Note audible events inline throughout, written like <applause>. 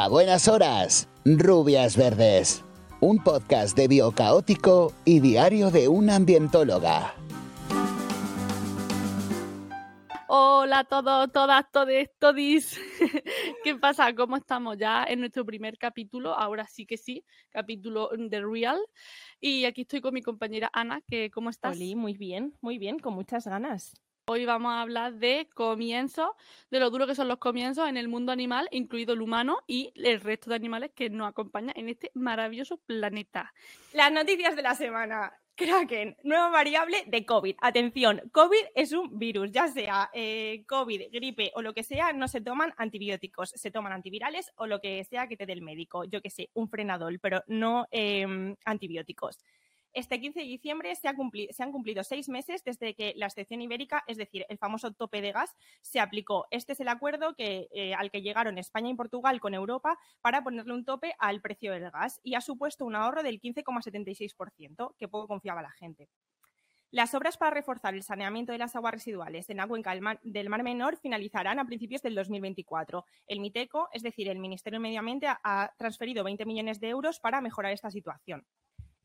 A buenas horas, rubias verdes. Un podcast de biocaótico y diario de una ambientóloga. Hola a todos, todas, todes, todis. <laughs> ¿Qué pasa? ¿Cómo estamos ya en nuestro primer capítulo? Ahora sí que sí, capítulo de Real. Y aquí estoy con mi compañera Ana, que ¿cómo estás? Oli, muy bien, muy bien, con muchas ganas. Hoy vamos a hablar de comienzos, de lo duro que son los comienzos en el mundo animal, incluido el humano y el resto de animales que nos acompañan en este maravilloso planeta. Las noticias de la semana. Kraken, nueva variable de COVID. Atención, COVID es un virus, ya sea eh, COVID, gripe o lo que sea, no se toman antibióticos, se toman antivirales o lo que sea que te dé el médico. Yo que sé, un frenadol, pero no em, antibióticos. Este 15 de diciembre se, han cumplido seis meses desde que la excepción ibérica, es decir, el famoso tope de gas, se aplicó. Este es el acuerdo que, eh, al que llegaron España y Portugal con Europa para ponerle un tope al precio del gas y ha supuesto un ahorro del 15,76%, que poco confiaba la gente. Las obras para reforzar el saneamiento de las aguas residuales en la cuenca del Mar, Menor finalizarán a principios del 2024. El MITECO, es decir, el Ministerio de Medio Ambiente, ha transferido 20 millones de euros para mejorar esta situación.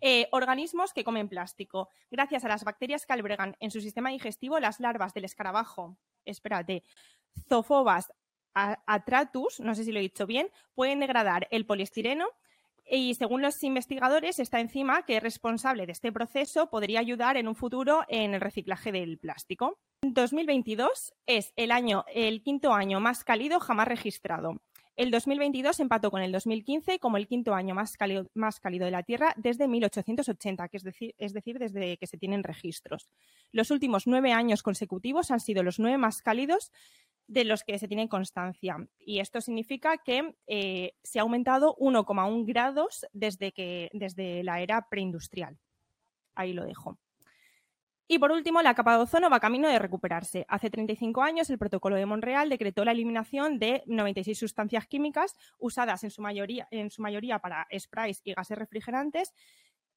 Eh, organismos que comen plástico. Gracias a las bacterias que albergan en su sistema digestivo, las larvas del escarabajo, espérate, Zofobas atratus, no sé si lo he dicho bien, pueden degradar el poliestireno y según los investigadores, esta enzima que es responsable de este proceso podría ayudar en un futuro en el reciclaje del plástico. 2022 es el año, el quinto año más cálido jamás registrado. El 2022 empató con el 2015 como el quinto año más cálido, de la Tierra desde 1880, que es decir, es decir, desde que se tienen registros. Los últimos nueve años consecutivos han sido los nueve más cálidos de los que se tiene constancia. Y esto significa que eh, se ha aumentado 1,1 grados desde, que, desde la era preindustrial. Ahí lo dejo. Y por último, la capa de ozono va camino de recuperarse. Hace 35 años, el Protocolo de Montreal decretó la eliminación de 96 sustancias químicas usadas en su mayoría, en su mayoría para sprays y gases refrigerantes,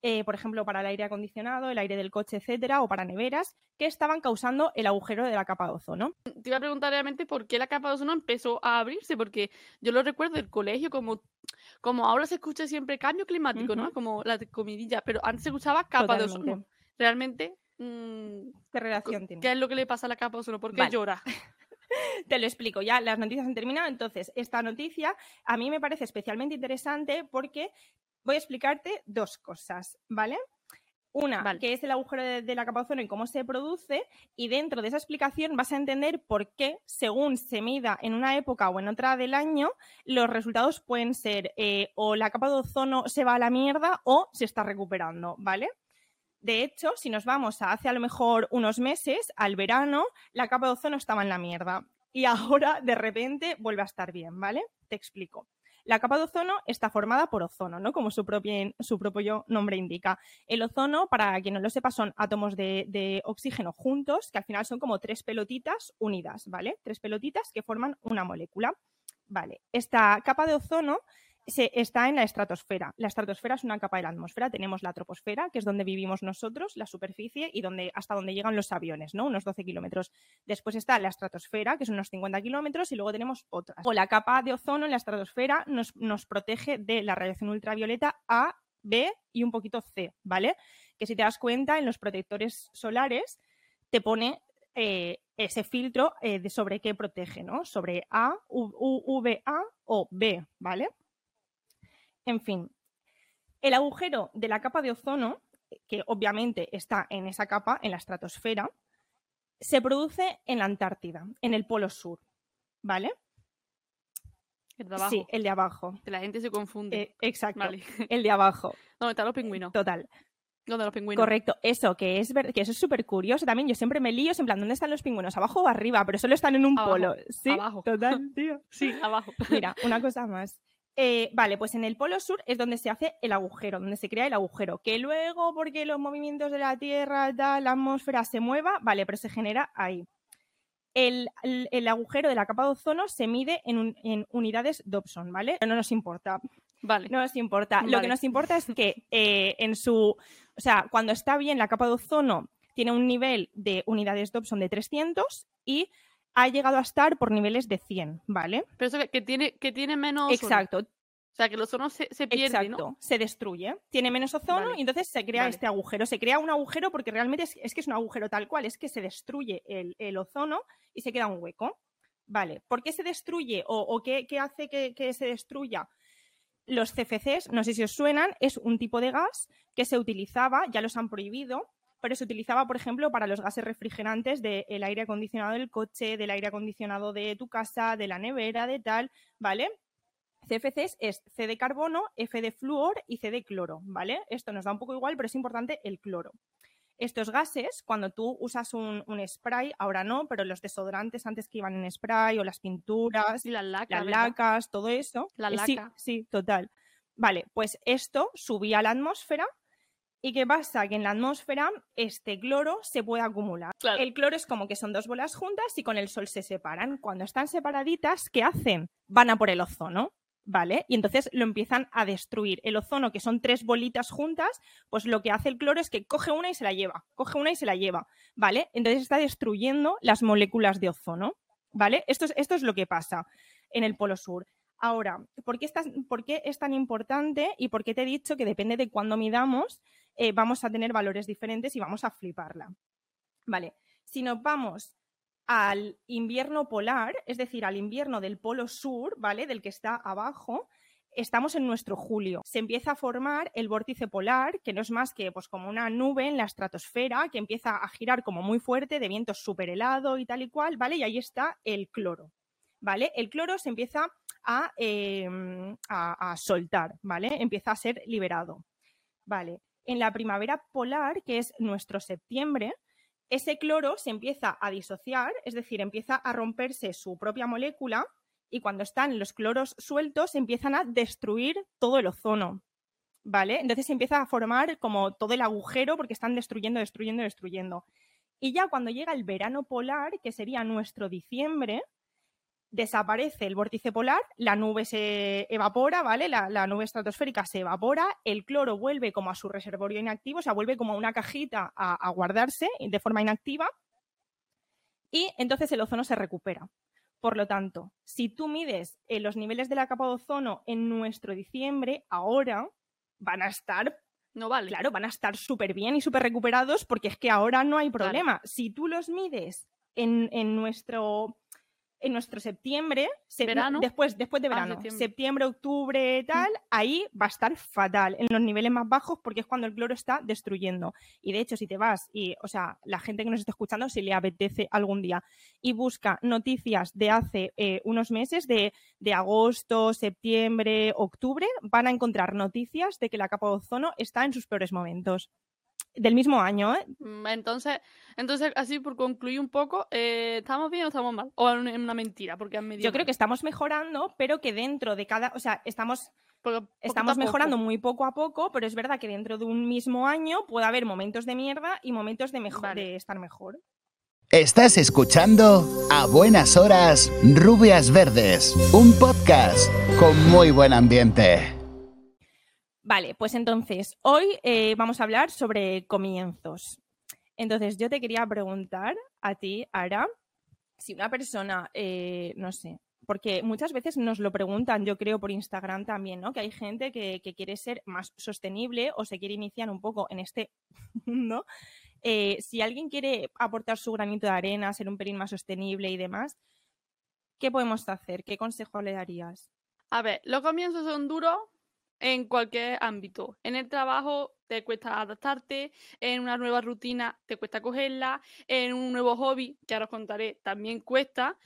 eh, por ejemplo, para el aire acondicionado, el aire del coche, etcétera, o para neveras, que estaban causando el agujero de la capa de ozono. Te iba a preguntar realmente por qué la capa de ozono empezó a abrirse, porque yo lo recuerdo del colegio como como ahora se escucha siempre cambio climático, ¿no? Como la comidilla, pero antes se escuchaba capa de ozono. Realmente Mm, ¿Qué relación tiene? ¿Qué es lo que le pasa a la capa ozono? ¿Por qué llora? <laughs> Te lo explico, ya las noticias han terminado. Entonces, esta noticia a mí me parece especialmente interesante porque voy a explicarte dos cosas, ¿vale? Una, que es el agujero de, la capa ozono y cómo se produce, y dentro de esa explicación vas a entender por qué, según se mida en una época o en otra del año, los resultados pueden ser eh, o la capa de ozono se va a la mierda o se está recuperando, ¿vale? De hecho, si nos vamos a hace a lo mejor unos meses, al verano, la capa de ozono estaba en la mierda y ahora de repente vuelve a estar bien, ¿vale? Te explico. La capa de ozono está formada por ozono, ¿no? Como su propio, su propio nombre indica. El ozono, para quien no lo sepa, son átomos de, de, oxígeno juntos, que al final son como tres pelotitas unidas, ¿vale? Tres pelotitas que forman una molécula. Vale. Esta capa de ozono se, está en la estratosfera. La estratosfera es una capa de la atmósfera. Tenemos la troposfera, que es donde vivimos nosotros, la superficie, y donde, hasta donde llegan los aviones, ¿no? Unos 12 kilómetros. Después está la estratosfera, que son unos 50 kilómetros, y luego tenemos otras. O la capa de ozono en la estratosfera nos, protege de la radiación ultravioleta A, B y un poquito C, ¿vale? Que si te das cuenta, en los protectores solares te pone eh, ese filtro eh, de sobre qué protege, ¿no? Sobre A, U, V, A o B, ¿vale? En fin, el agujero de la capa de ozono, que obviamente está en esa capa, en la estratosfera, se produce en la Antártida, en el Polo Sur, ¿vale? El de abajo. Sí, el de abajo. Que la gente se confunde. Eh, exacto. <laughs> El de abajo. ¿Dónde están los pingüinos? Total. ¿Dónde los pingüinos? Correcto, eso, que es que eso es súper curioso también. Yo siempre me lío, en plan, ¿dónde están los pingüinos? ¿Abajo o arriba? Pero solo están en un polo. Sí, abajo. total, tío. <laughs> Sí, abajo. Mira, una cosa más. Eh, vale, pues en el polo sur es donde se hace el agujero, donde se crea el agujero. Que luego, porque los movimientos de la Tierra, la atmósfera se mueva, vale, pero se genera ahí. El, agujero de la capa de ozono se mide en, unidades Dobson, ¿vale? Pero no nos importa. Vale. No nos importa. Lo que nos importa es que eh, en su. O sea, cuando está bien, la capa de ozono tiene un nivel de unidades Dobson de 300 y ha llegado a estar por niveles de 100, ¿vale? Pero eso que, que tiene, que tiene menos. ozono. Exacto, O sea, que el ozono se, se pierde, exacto. ¿no? Se destruye. Tiene menos ozono Vale, y entonces se crea vale. este agujero. Se crea un agujero porque realmente es, es que es un agujero tal cual, es que se destruye el, el ozono y se queda un hueco. Vale, ¿por qué se destruye o, o qué, qué hace que, que se destruya? Los CFCs, no sé si os suenan, es un tipo de gas que se utilizaba, ya los han prohibido, pero se utilizaba, por ejemplo, para los gases refrigerantes del aire acondicionado del coche, del aire acondicionado de tu casa, de la nevera, de tal, ¿vale? CFCs es C de carbono, F de flúor y C de cloro, ¿vale? Esto nos da un poco igual, pero es importante el cloro. Estos gases, cuando tú usas un, un spray, ahora no, pero los desodorantes antes que iban en spray o las pinturas, Y las lacas. las lacas, todo eso. La eh, sí, laca. sí, total. Vale, pues esto subía a la atmósfera. ¿Y qué pasa? Que en la atmósfera este cloro se puede acumular. Claro. El cloro es como que son dos bolas juntas y con el sol se separan. Cuando están separaditas, ¿qué hacen? Van a por el ozono, ¿vale? Y entonces lo empiezan a destruir. El ozono, que son tres bolitas juntas, pues lo que hace el cloro es que coge una y se la lleva, coge una y se la lleva, ¿vale? Entonces está destruyendo las moléculas de ozono, ¿vale? Esto es, esto es lo que pasa en el Polo Sur. Ahora, ¿por qué, estás- por qué es tan importante y por qué te he dicho que depende de cuándo midamos, eh, vamos a tener valores diferentes y vamos a fliparla? Vale, si nos vamos al invierno polar, es decir, al invierno del Polo Sur, ¿vale? Del que está abajo, estamos en nuestro julio. Se empieza a formar el vórtice polar, que no es más que pues, como una nube en la estratosfera que empieza a girar como muy fuerte, de viento súper helado y tal y cual, ¿vale? Y ahí está el cloro, ¿vale? El cloro se empieza a, eh, a- a soltar, ¿vale? Empieza a ser liberado, ¿vale? En la primavera polar, que es nuestro septiembre, ese cloro se empieza a disociar, es decir, empieza a romperse su propia molécula y cuando están los cloros sueltos empiezan a destruir todo el ozono. ¿Vale? Entonces se empieza a formar como todo el agujero porque están destruyendo, destruyendo, destruyendo. Y ya cuando llega el verano polar, que sería nuestro diciembre, desaparece el vórtice polar, la nube se evapora, ¿vale? La, la nube estratosférica se evapora, el cloro vuelve como a su reservorio inactivo, o sea, vuelve como a una cajita a, a guardarse de forma inactiva y entonces el ozono se recupera. Por lo tanto, si tú mides eh, los niveles de la capa de ozono en nuestro diciembre, ahora van a estar No vale. Claro, van a estar súper bien y súper recuperados porque es que ahora no hay Claro. problema. Si tú los mides en, en nuestro en nuestro septiembre, se- Verano. después, después de Ah, verano, septiembre. septiembre, octubre, tal, ahí va a estar fatal, en los niveles más bajos, porque es cuando el cloro está destruyendo. Y de hecho, si te vas, y, o sea, la gente que nos está escuchando, si le apetece algún día, y busca noticias de hace eh, unos meses, de, de agosto, septiembre, octubre, van a encontrar noticias de que la capa de ozono está en sus peores momentos. Del mismo año, ¿eh? Mm, Entonces, entonces, así por concluir un poco, eh, ¿estamos bien o estamos mal? O es una- una mentira, porque han medido Yo creo mal. que estamos mejorando, pero que dentro de cada, o sea, estamos Porque estamos poco. mejorando muy poco a poco, pero es verdad que dentro de un mismo año puede haber momentos de mierda y momentos de, mejor, Vale. de estar mejor. Estás escuchando A Buenas Horas Rubias Verdes, un podcast con muy buen ambiente. Vale, pues entonces, hoy eh, vamos a hablar sobre comienzos. Entonces, yo te quería preguntar a ti, Ara, si una persona, eh, no sé, porque muchas veces nos lo preguntan, yo creo, por Instagram también, ¿no? Que hay gente que, quiere ser más sostenible o se quiere iniciar un poco en este <laughs> mundo. Eh, si alguien quiere aportar su granito de arena, ser un pelín más sostenible y demás, ¿qué podemos hacer? ¿Qué consejo le darías? A ver, los comienzos son duros en cualquier ámbito. En el trabajo te cuesta adaptarte, en una nueva rutina te cuesta cogerla, en un nuevo hobby, que ahora os contaré, también cuesta.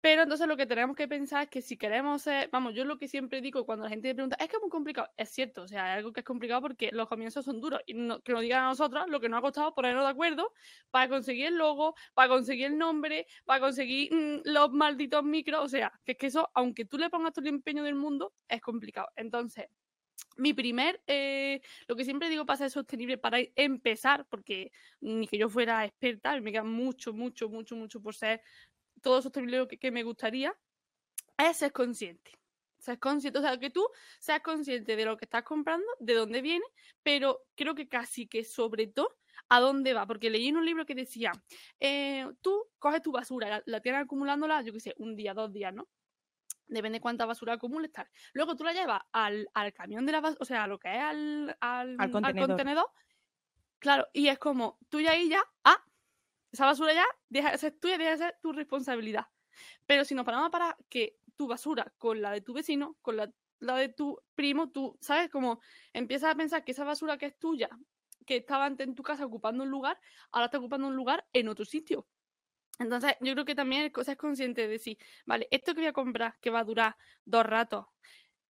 Pero entonces lo que tenemos que pensar es que si queremos ser, vamos, yo lo que siempre digo cuando la gente me pregunta, es que es muy complicado, es cierto, o sea, hay algo que es complicado porque los comienzos son duros y no- que nos digan a nosotros lo que nos ha costado ponernos de acuerdo para conseguir el logo, para conseguir el nombre, para conseguir mm, los malditos micros, o sea, que es que eso, aunque tú le pongas todo el empeño del mundo, es complicado. Entonces, mi primer, eh, lo que siempre digo para ser sostenible, para empezar, porque ni que yo fuera experta, me queda mucho, mucho, mucho, mucho por ser todo sostenible que, que me gustaría, es ser consciente. Ser consciente, o sea, que tú seas consciente de lo que estás comprando, de dónde viene, pero creo que casi que sobre todo ¿A dónde va? Porque leí en un libro que decía, eh, tú coges tu basura, la, la tienes acumulándola, yo qué sé, un día, dos días, ¿no? Depende de cuánta basura acumules, tal. Luego tú la llevas al, al camión de la basura, o sea, a lo que es al, al, Al contenedor. Claro, y es como, tú ya ahí ya, ah, esa basura ya deja de ser tuya, deja de ser tu responsabilidad. Pero si nos paramos para que tu basura con la de tu vecino, con la, la de tu primo, tú, ¿sabes? Como empiezas a pensar que esa basura que es tuya, que estaba antes en tu casa ocupando un lugar, ahora está ocupando un lugar en otro sitio. Entonces, yo creo que también es consciente de decir, vale, esto que voy a comprar, que va a durar dos ratos,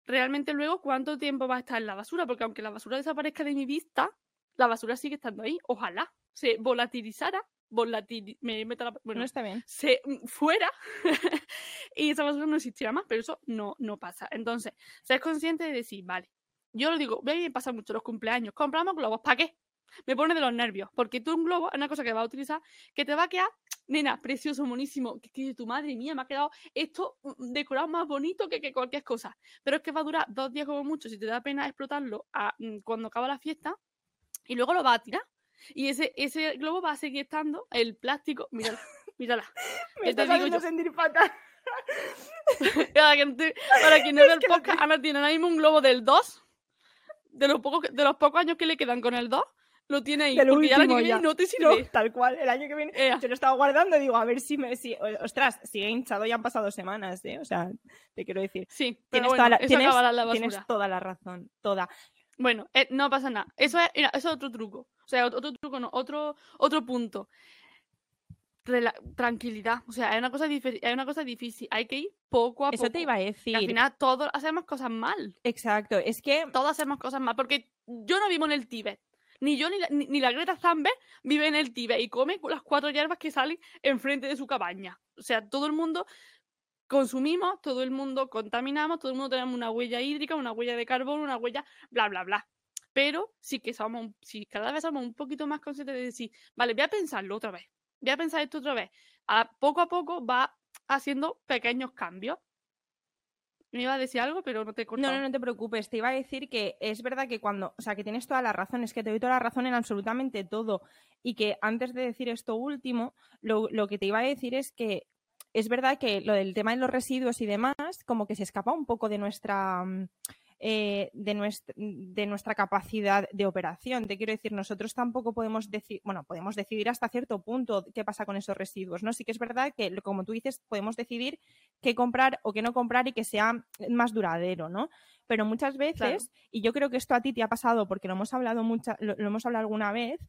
realmente luego cuánto tiempo va a estar en la basura, porque aunque la basura desaparezca de mi vista, la basura sigue estando ahí. Ojalá se volatilizara, volatil, me meto la- bueno, No está bien. se mm, fuera <laughs> y esa basura no existiera más, pero eso no, no pasa. Entonces, ser consciente de decir, vale, yo lo digo, ve, a mí me pasa mucho los cumpleaños, compramos globos, ¿para qué? Me pone de los nervios, porque tú un globo es una cosa que vas a utilizar que te va a quedar, nena, precioso, monísimo, que, que tu madre mía, me ha quedado esto mm, decorado más bonito que, que cualquier cosa. Pero es que va a durar dos días como mucho, si te da pena explotarlo a- mm, cuando acaba la fiesta, y luego lo vas a tirar. Y ese, ese globo va a seguir estando, el plástico, mírala, <laughs> mírala. Me ¿Qué te estás digo haciendo sentir fatal. <laughs> Para que no te- para quien no ve el no podcast, Ana tiene ahora mismo un globo del 2. De los, pocos, de los pocos años que le quedan con el 2, lo tiene ahí. Del porque ya el año que viene ya. no te No, sirve. tal cual, el año que viene. Ea. Yo lo estaba guardando y digo, a ver si me. Si, ostras, sigue hinchado y han pasado semanas, ¿eh? O sea, te quiero decir. Sí, pero Tienes, bueno, toda, la, tienes, la tienes toda la razón, toda. Bueno, eh, no pasa nada. Eso es, mira, eso es otro truco. O sea, otro, truco, no, otro, otro punto. Tranquilidad. O sea, es una, cosa es una cosa difícil. Hay que ir poco a poco. Eso te iba a decir. al final todos hacemos cosas mal. Exacto, es que Todos hacemos cosas mal. Porque yo no vivo en el Tíbet. Ni yo ni la, ni, ni la Greta Thunberg vive en el Tíbet y come las cuatro hierbas que salen enfrente de su cabaña. O sea, todo el mundo consumimos, todo el mundo contaminamos, todo el mundo tenemos una huella hídrica, una huella de carbono, una huella bla, bla, bla. Pero sí que somos, si cada vez somos un poquito más conscientes de decir, vale, voy a pensarlo otra vez, voy a pensar esto otra vez. A, poco a poco va haciendo pequeños cambios. Me iba a decir algo, pero no te he No, no, no te preocupes. Te iba a decir que es verdad que cuando, o sea, que tienes toda la razón, es que te doy toda la razón en absolutamente todo. Y que antes de decir esto último, lo, lo que te iba a decir es que es verdad que lo del tema de los residuos y demás, como que se escapa un poco de nuestra. Eh, de, nuestra, de nuestra capacidad de operación. Te quiero decir, nosotros tampoco podemos decidir, bueno, podemos decidir hasta cierto punto qué pasa con esos residuos, ¿no? Sí que es verdad que, como tú dices, podemos decidir qué comprar o qué no comprar y que sea más duradero, ¿no? Pero muchas veces, y yo creo que esto a ti te ha pasado porque lo hemos hablado mucha, lo, lo hemos hablado alguna vez,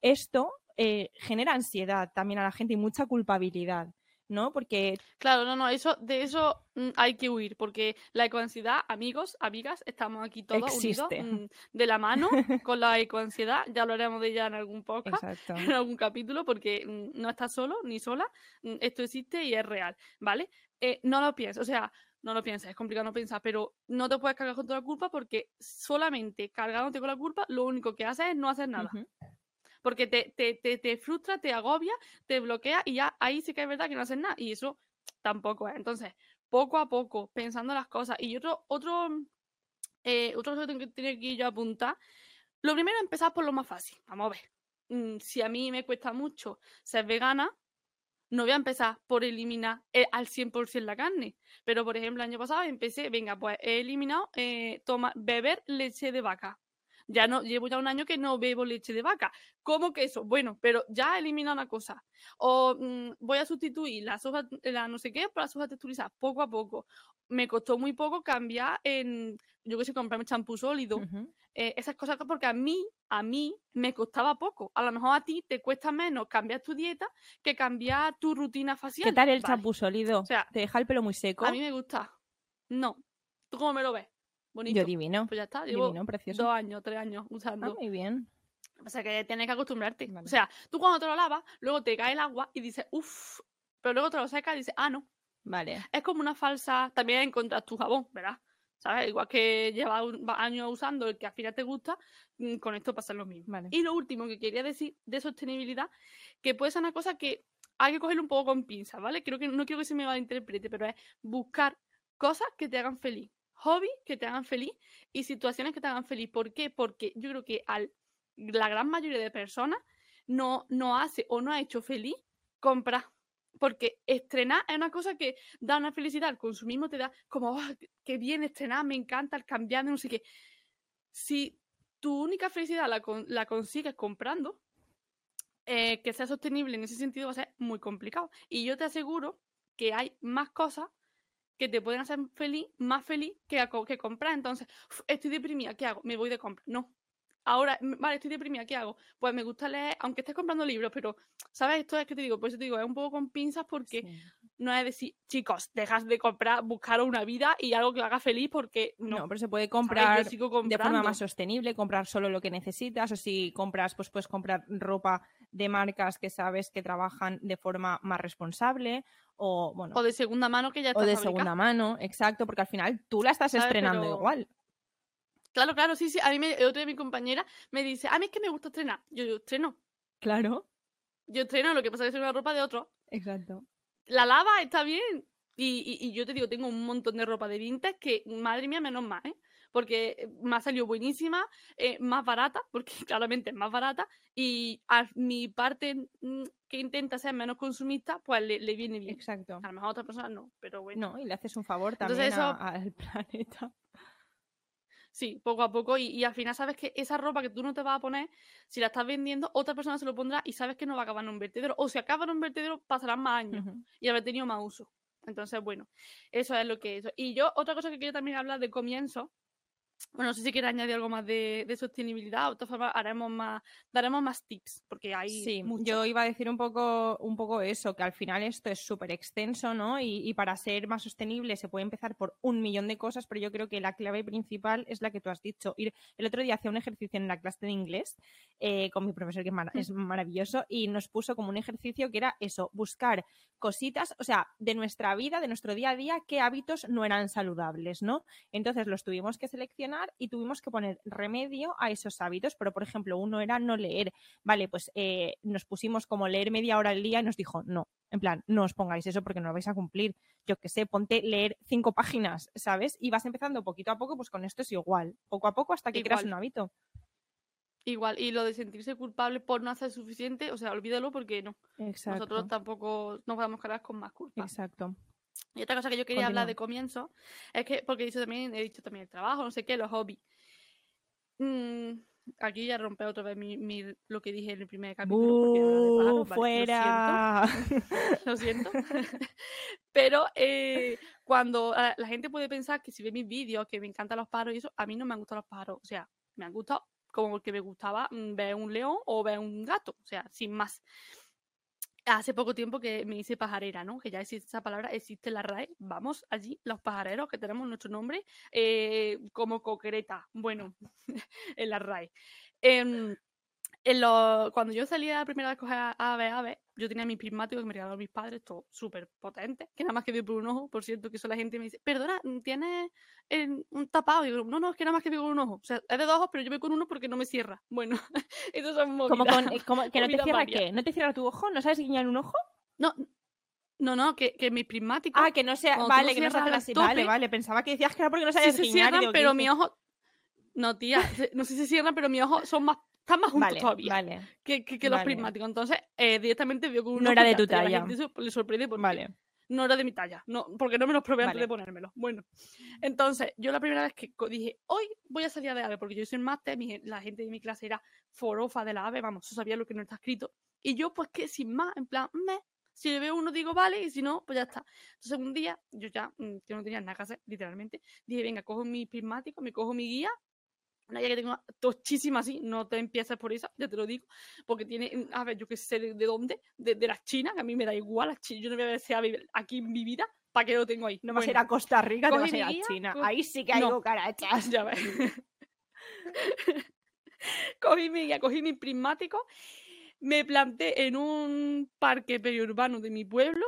esto eh, genera ansiedad también a la gente y mucha culpabilidad, ¿no? Porque Claro, no, no, eso, de eso mm, hay que huir, porque la ecoansiedad, amigos, amigas, estamos aquí todos Existe. unidos mm, de la mano <laughs> con la ecoansiedad. Ya hablaremos de ella en algún podcast, <laughs> exacto. en algún capítulo, porque mm, no estás solo ni sola, esto existe y es real, ¿vale? Eh, no lo pienses, o sea, no lo pienses, es complicado no pensar, pero no te puedes cargar con toda la culpa porque solamente cargándote con la culpa, lo único que haces es no hacer nada. Porque te, te, te, te frustra, te agobia, te bloquea y ya ahí sí que es verdad que no haces nada y eso tampoco es. Entonces, poco a poco, pensando las cosas. Y otro, otro, eh, otro que tengo que tener que yo apuntar, lo primero empezar por lo más fácil. Vamos a ver. Mm, Si a mí me cuesta mucho ser vegana, no voy a empezar por eliminar eh, al 100% la carne. Pero, por ejemplo, el año pasado empecé, venga, pues he eliminado eh, beber leche de vaca. Ya no, llevo ya un año que no bebo leche de vaca. ¿Cómo que eso? Bueno, pero ya he eliminado una cosa. O mm, voy a sustituir la soja, la no sé qué, por la soja texturizada, poco a poco. Me costó muy poco cambiar en, yo qué sé, comprarme champú sólido. Eh, esas cosas porque a mí, a mí me costaba poco. A lo mejor a ti te cuesta menos cambiar tu dieta que cambiar tu rutina facial. ¿Qué tal el Vale, champú sólido? O sea, ¿Te deja el pelo muy seco? A mí me gusta. No. ¿Tú cómo me lo ves? Bonito. Yo divino. Pues ya está. Llevo Divino, precioso. dos años, tres años Ah, usando. muy bien. O sea que tienes que acostumbrarte. Vale. O sea, tú cuando te lo lavas, luego te cae el agua y dices, uff, pero luego te lo secas y dices, ah, no. Vale. Es como una falsa. También encontrar tu jabón, ¿verdad? ¿Sabes? Igual que llevas años usando el que al final te gusta, mm, con esto pasa lo mismo. Vale. Y lo último que quería decir de sostenibilidad, que puede ser una cosa que hay que cogerlo un poco con pinzas, ¿vale? Creo que no quiero que se me malinterprete, pero es buscar cosas que te hagan feliz, hobbies que te hagan feliz y situaciones que te hagan feliz. ¿Por qué? Porque yo creo que al, la gran mayoría de personas no, no hace o no ha hecho feliz, compra. Porque estrenar es una cosa que da una felicidad. El consumismo te da como, "Ah, qué bien estrenar, me encanta el cambiar no sé qué. Si tu única felicidad la consigues comprando, eh, que sea sostenible en ese sentido va a ser muy complicado. Y yo te aseguro que hay más cosas que te pueden hacer feliz, más feliz que, a que comprar. Entonces, "Uf, estoy deprimida, ¿qué hago? Me voy de compra. No. Ahora, vale, estoy deprimida, ¿qué hago? Pues me gusta leer, aunque estés comprando libros, pero, ¿sabes? Esto es que te digo, por eso te digo, es un poco con pinzas porque Sí. no es decir, chicos, dejas de comprar, buscaros una vida y algo que lo haga feliz porque No, no. pero se puede comprar de forma más sostenible, comprar solo lo que necesitas, o si compras, pues puedes comprar ropa de marcas que sabes que trabajan de forma más responsable, o bueno, O de segunda mano que ya está o de fabricada. segunda mano, exacto, porque al final tú la estás ¿Sabes? estrenando Pero- igual. Claro, claro, sí, sí. A mí me, otra de mi compañera me dice, a mí es que me gusta estrenar. Yo, yo estreno. Claro, Yo estreno, lo que pasa es que es una ropa de otro. exacto. La lava está bien. Y, y- y yo te digo, tengo un montón de ropa de vintage que, madre mía, menos mal, ¿eh? Porque me ha salido buenísima, eh, más barata, porque <laughs> claramente es más barata, y a mi parte mm, que intenta ser menos consumista, pues le, le viene bien. Exacto. A lo mejor a otras personas no, pero bueno. No, y le haces un favor Entonces también a- al <laughs> planeta. Sí, poco a poco. Y, y al final sabes que esa ropa que tú no te vas a poner, si la estás vendiendo, otra persona se lo pondrá y sabes que no va a acabar en un vertedero. O si acaba en un vertedero, pasarán más años y haber tenido más uso. Entonces, bueno, eso es lo que es. Y yo, otra cosa que quiero también hablar de comienzo, bueno, no sé si quieres añadir algo más de, de sostenibilidad, de todas formas haremos más, daremos más tips, porque hay Sí, muchos. yo iba a decir un poco, un poco eso, que al final esto es súper extenso, ¿no? Y, y para ser más sostenible se puede empezar por un millón de cosas, pero yo creo que la clave principal es la que tú has dicho. Ir, el otro día hacía un ejercicio en la clase de inglés eh, con mi profesor, que es, mara- es maravilloso, y nos puso como un ejercicio que era eso, buscar cositas, o sea, de nuestra vida, de nuestro día a día, qué hábitos no eran saludables, ¿no? Entonces los tuvimos que seleccionar y tuvimos que poner remedio a esos hábitos, pero por ejemplo, uno era no leer. Vale, pues eh, nos pusimos como leer media hora al día y nos dijo, no, en plan, no os pongáis eso porque no lo vais a cumplir. Yo qué sé, ponte leer cinco páginas, ¿sabes? Y vas empezando poquito a poco, pues con esto es igual, poco a poco hasta que creas un hábito. Igual, y lo de sentirse culpable por no hacer suficiente, o sea, olvídalo porque no. Exacto. Nosotros tampoco nos podemos cargar con más culpa. Exacto. Y otra cosa que yo quería hablar de comienzo es que, porque he dicho también, he dicho también el trabajo, no sé qué, los hobbies. Mm, aquí ya rompe otra vez mi, mi- lo que dije en el primer capítulo. vale, ¡Fuera! <laughs> Lo siento. lo <laughs> siento. Pero eh, cuando ah, la gente puede pensar que si ve mis vídeos, que me encantan los pájaros y eso, a mí no me han gustado los pájaros. O sea, me han gustado como que me gustaba mm, ver un león o ver un gato. O sea, sin más. Hace poco tiempo que me hice pajarera, ¿no? Que ya existe esa palabra, existe la RAE. Vamos allí, los pajareros, que tenemos nuestro nombre, eh, como coquereta. Bueno, <laughs> en la RAE. Em, en lo- cuando yo salía la primera vez a coger ave, ave, yo tenía mi prismático que me regalaron mis padres, todo súper potente, que nada más que veo por un ojo, por cierto, que eso la gente me dice, perdona, ¿tienes eh, un tapado? Y digo, no, no, es que nada más que veo con un ojo. O sea, es de dos ojos, pero yo veo con uno porque no me cierra. Bueno, <laughs> eso son movidas. con, eh, como- ¿Que no te cierra varias. qué? ¿No te cierra tu ojo? ¿No sabes guiñar un ojo? No, no, no, que, que mis prismáticos Ah, que no sea. Vale, que no así. Vale, tope, vale. Pensaba que decías que era porque no sí sabías se guiñar. y cierran, digo, ¿qué pero mis ojos... No, tía, se- no sé si se cierran, pero mis ojos son más... Están más juntos Vale, todavía vale, que, que, que los prismáticos. Entonces, eh, directamente veo con un No era de tu la talla. gente eso le sorprende porque vale. no era de mi talla, no, porque no me los probé antes de ponérmelo. Bueno, entonces, yo la primera vez que dije, hoy voy a salir de ave, porque yo soy máster, mi gen- la gente de mi clase era forofa de la ave, vamos, yo sabía lo que no está escrito. Y yo, pues que sin más, en plan, me, si le veo uno digo vale, y si no, pues ya está. Entonces, un día, yo ya, mm, yo no tenía nada que hacer, literalmente, dije, venga, cojo mi prismático, me cojo mi guía, una guía que tengo tochísima así, no te empieces por esa, ya te lo digo, porque tiene, mm, a ver, yo qué sé de, de dónde, de, de las chinas, que a mí me da igual, las chinas, yo no voy a ver si a vivir aquí en mi vida, ¿para qué lo tengo ahí? No vas a ir Bueno, a Costa Rica, cogí vas a ir a China. co- Ahí sí que hay No. cucarachas. ya ves. <laughs> cogí mi guía, cogí mi prismático, me planté en un parque periurbano de mi pueblo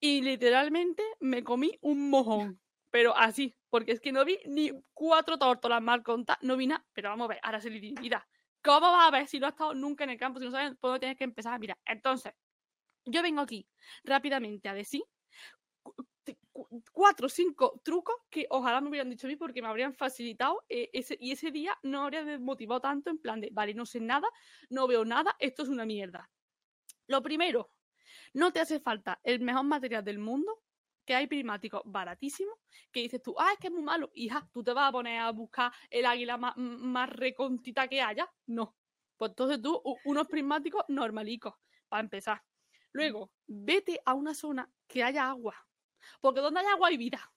y literalmente me comí un mojón. Pero así, porque es que no vi ni cuatro tórtolas mal contadas, no vi nada. Pero vamos a ver, ahora se le. ¿Cómo vas a ver si no has estado nunca en el campo, si no sabes por dónde tienes que empezar? Mira, entonces, yo vengo aquí rápidamente a decir cuatro o cinco trucos que ojalá me hubieran dicho a mí porque me habrían facilitado eh, ese, y ese día no habría desmotivado tanto en plan de, vale, no sé nada, no veo nada, esto es una mierda. Lo primero, no te hace falta el mejor material del mundo, que hay prismáticos baratísimos, que dices tú, ah, es que es muy malo, hija, tú te vas a poner a buscar el águila más, más recontita que haya. No. Pues entonces tú, unos prismáticos normalicos, para empezar. Luego, vete a una zona que haya agua porque donde hay agua hay vida.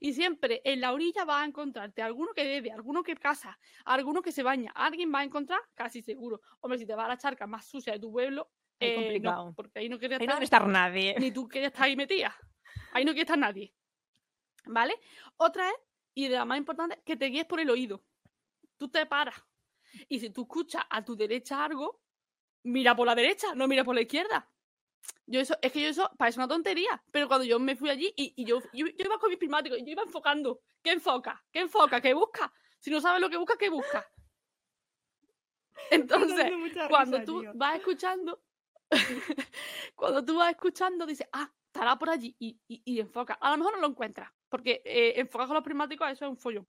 Y siempre en la orilla vas a encontrarte alguno que bebe, alguno que caza, alguno que se baña. Alguien va a encontrar casi seguro. Hombre, si te vas a la charca más sucia de tu pueblo, es eh, complicado. porque ahí no quiere estar, nadie. Ni tú quieres estar ahí metida. Ahí no quiere estar nadie. ¿Vale? Otra es, y de la más importante, que te guíes por el oído. Tú te paras. Y si tú escuchas a tu derecha algo, mira por la derecha, no mira por la izquierda. Yo eso, es que yo eso parece una tontería, pero cuando yo me fui allí y, yo, yo, iba con mis prismáticos y yo iba enfocando, ¿qué enfoca? ¿Qué enfoca? ¿Qué busca? Si no sabes lo que busca, ¿qué busca? <laughs> Entonces, cuando tú vas escuchando, <laughs> cuando tú vas escuchando, dices, ah, estará por allí y, y, enfoca. A lo mejor no lo encuentras, porque eh, enfocar con los prismáticos eso es un follón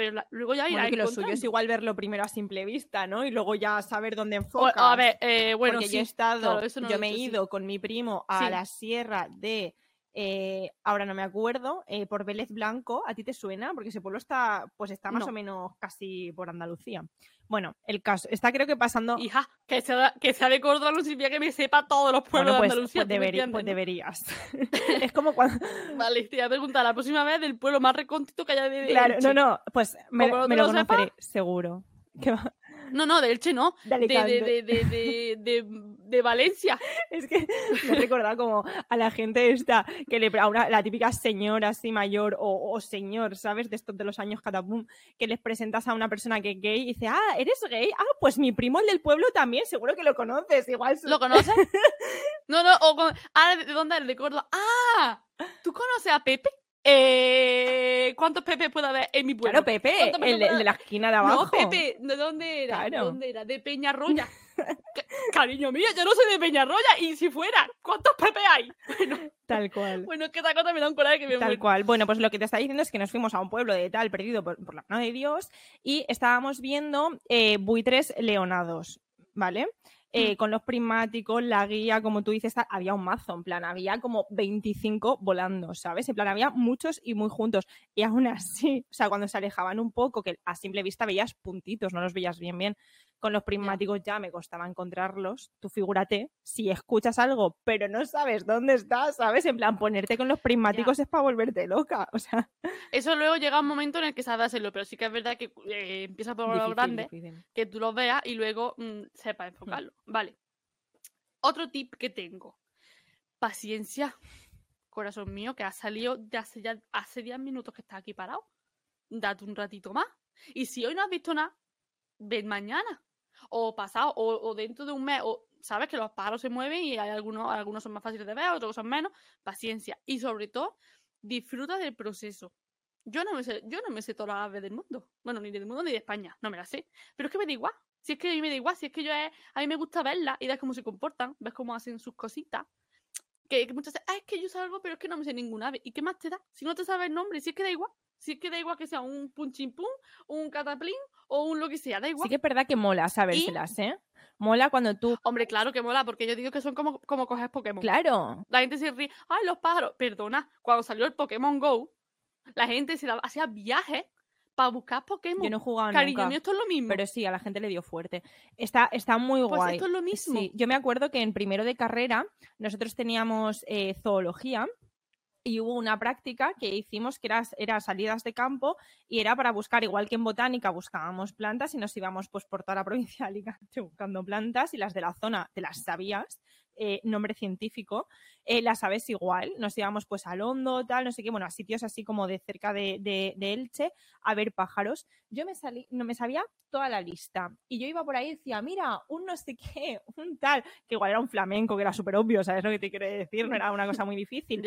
pero luego ya irá bueno, que lo suyo es igual verlo primero a simple vista, ¿no? Y luego ya saber dónde enfocar. a ver, eh, bueno, Porque yo he estado, yo me he ido con mi primo a la sierra de eh, ahora no me acuerdo, eh, por Vélez Blanco, ¿a ti te suena? Porque ese pueblo está, pues está más o menos casi por Andalucía. Bueno, el caso, está creo que pasando... Hija, que sea, que sea de Córdoba no significa que me sepa todos los pueblos de pues, Andalucía. Pues, pues deberías. <laughs> <laughs> es como cuando... Vale, te voy a preguntar la próxima vez del pueblo más recóndito que haya de Claro, no, no, pues me, lo, conoceré, seguro. <laughs> No, no, de Elche no. De, de, de, de, Valencia. Es que <laughs> me he recordado como a la gente esta, que le, a la típica señora así mayor o, señor, ¿sabes? De estos de los años catapum, que les presentas a una persona que es gay y dice, ah, ¿eres gay? Ah, pues mi primo, el del pueblo, también, seguro que lo conoces. Igual. ¿Lo conoces? <laughs> no, no, o ah, ¿de dónde? De Córdoba. Ah, ¿tú conoces a Pepe? Eh, ¿Cuántos Pepe puede haber en mi pueblo? Claro, Pepe, el, de la esquina de abajo. No, Pepe, ¿de dónde era? ¿De dónde era? De Peñarroya. <laughs> Cariño mío, yo no soy de Peñarroya y si fuera, ¿cuántos Pepe hay? <laughs> Bueno, tal cual. Bueno, es que esta cosa me da un coraje que me Tal cual. Bueno, pues lo que te está diciendo es que nos fuimos a un pueblo de tal perdido por, la mano de Dios y estábamos viendo eh, buitres leonados, ¿vale? Eh, con los prismáticos, la guía, como tú dices, había un mazo, en plan, había como 25 volando, ¿sabes? En plan, había muchos y muy juntos. Y aún así, o sea, cuando se alejaban un poco, que a simple vista veías puntitos, no los veías bien, bien, con los prismáticos ya me costaba encontrarlos. Tú figúrate, si escuchas algo, pero no sabes dónde está, ¿sabes? En plan, ponerte con los prismáticos es para volverte loca. O sea. Eso luego llega un momento en el que sabes hacerlo, pero sí que es verdad que eh, empieza por lo grande, que tú lo veas y luego mm, sepas hmm. enfocarlo. Vale. Otro tip que tengo. Paciencia. Corazón mío, que ha salido de hace ya hace 10 minutos que está aquí parado. Date un ratito más. Y si hoy no has visto nada, ven mañana o pasado, o, dentro de un mes, o sabes que los pájaros se mueven y hay algunos, algunos son más fáciles de ver, otros son menos, paciencia. Y sobre todo, disfruta del proceso. Yo no me sé, yo no me sé todas las aves del mundo. Bueno, ni del mundo ni de España, no me las sé. Pero es que me da igual. Si es que a mí me da igual, si es que yo a mí me gusta verlas y ver cómo se comportan, ves cómo hacen sus cositas. Que, muchas veces, ah, es que yo salgo, pero es que no me sé ninguna ave. ¿Y qué más te da? Si no te sabes el nombre, si es que da igual. Si es que da igual que sea un punchimpum, un cataplín o un lo que sea, da igual. Sí que es verdad que mola sabérselas, ¿eh? Mola cuando tú... Hombre, claro que mola, porque yo digo que son como, como coger Pokémon. Claro. La gente se ríe, ay, los pájaros. Perdona, cuando salió el Pokémon GO, la gente se hacía viajes para buscar Pokémon. Yo no he jugado Cariño mío, esto es lo mismo. Pero sí, a la gente le dio fuerte. Está, está muy pues guay. esto es lo mismo. Sí, yo me acuerdo que en primero de carrera nosotros teníamos eh, zoología y hubo una práctica que hicimos que era, salidas de campo y era para buscar, igual que en botánica buscábamos plantas y nos íbamos pues por toda la <laughs> provincia de Alicante buscando plantas y las de la zona te las sabías, eh, nombre científico, eh, las sabes igual, nos íbamos pues al hondo, tal, no sé qué, bueno, a sitios así como de cerca de, de, Elche a ver pájaros. Yo me salí, no me sabía toda la lista y yo iba por ahí y decía, mira, un no sé qué, <laughs> un tal, que igual era un flamenco, que era súper obvio, ¿sabes lo que te quiero decir? No era una cosa muy difícil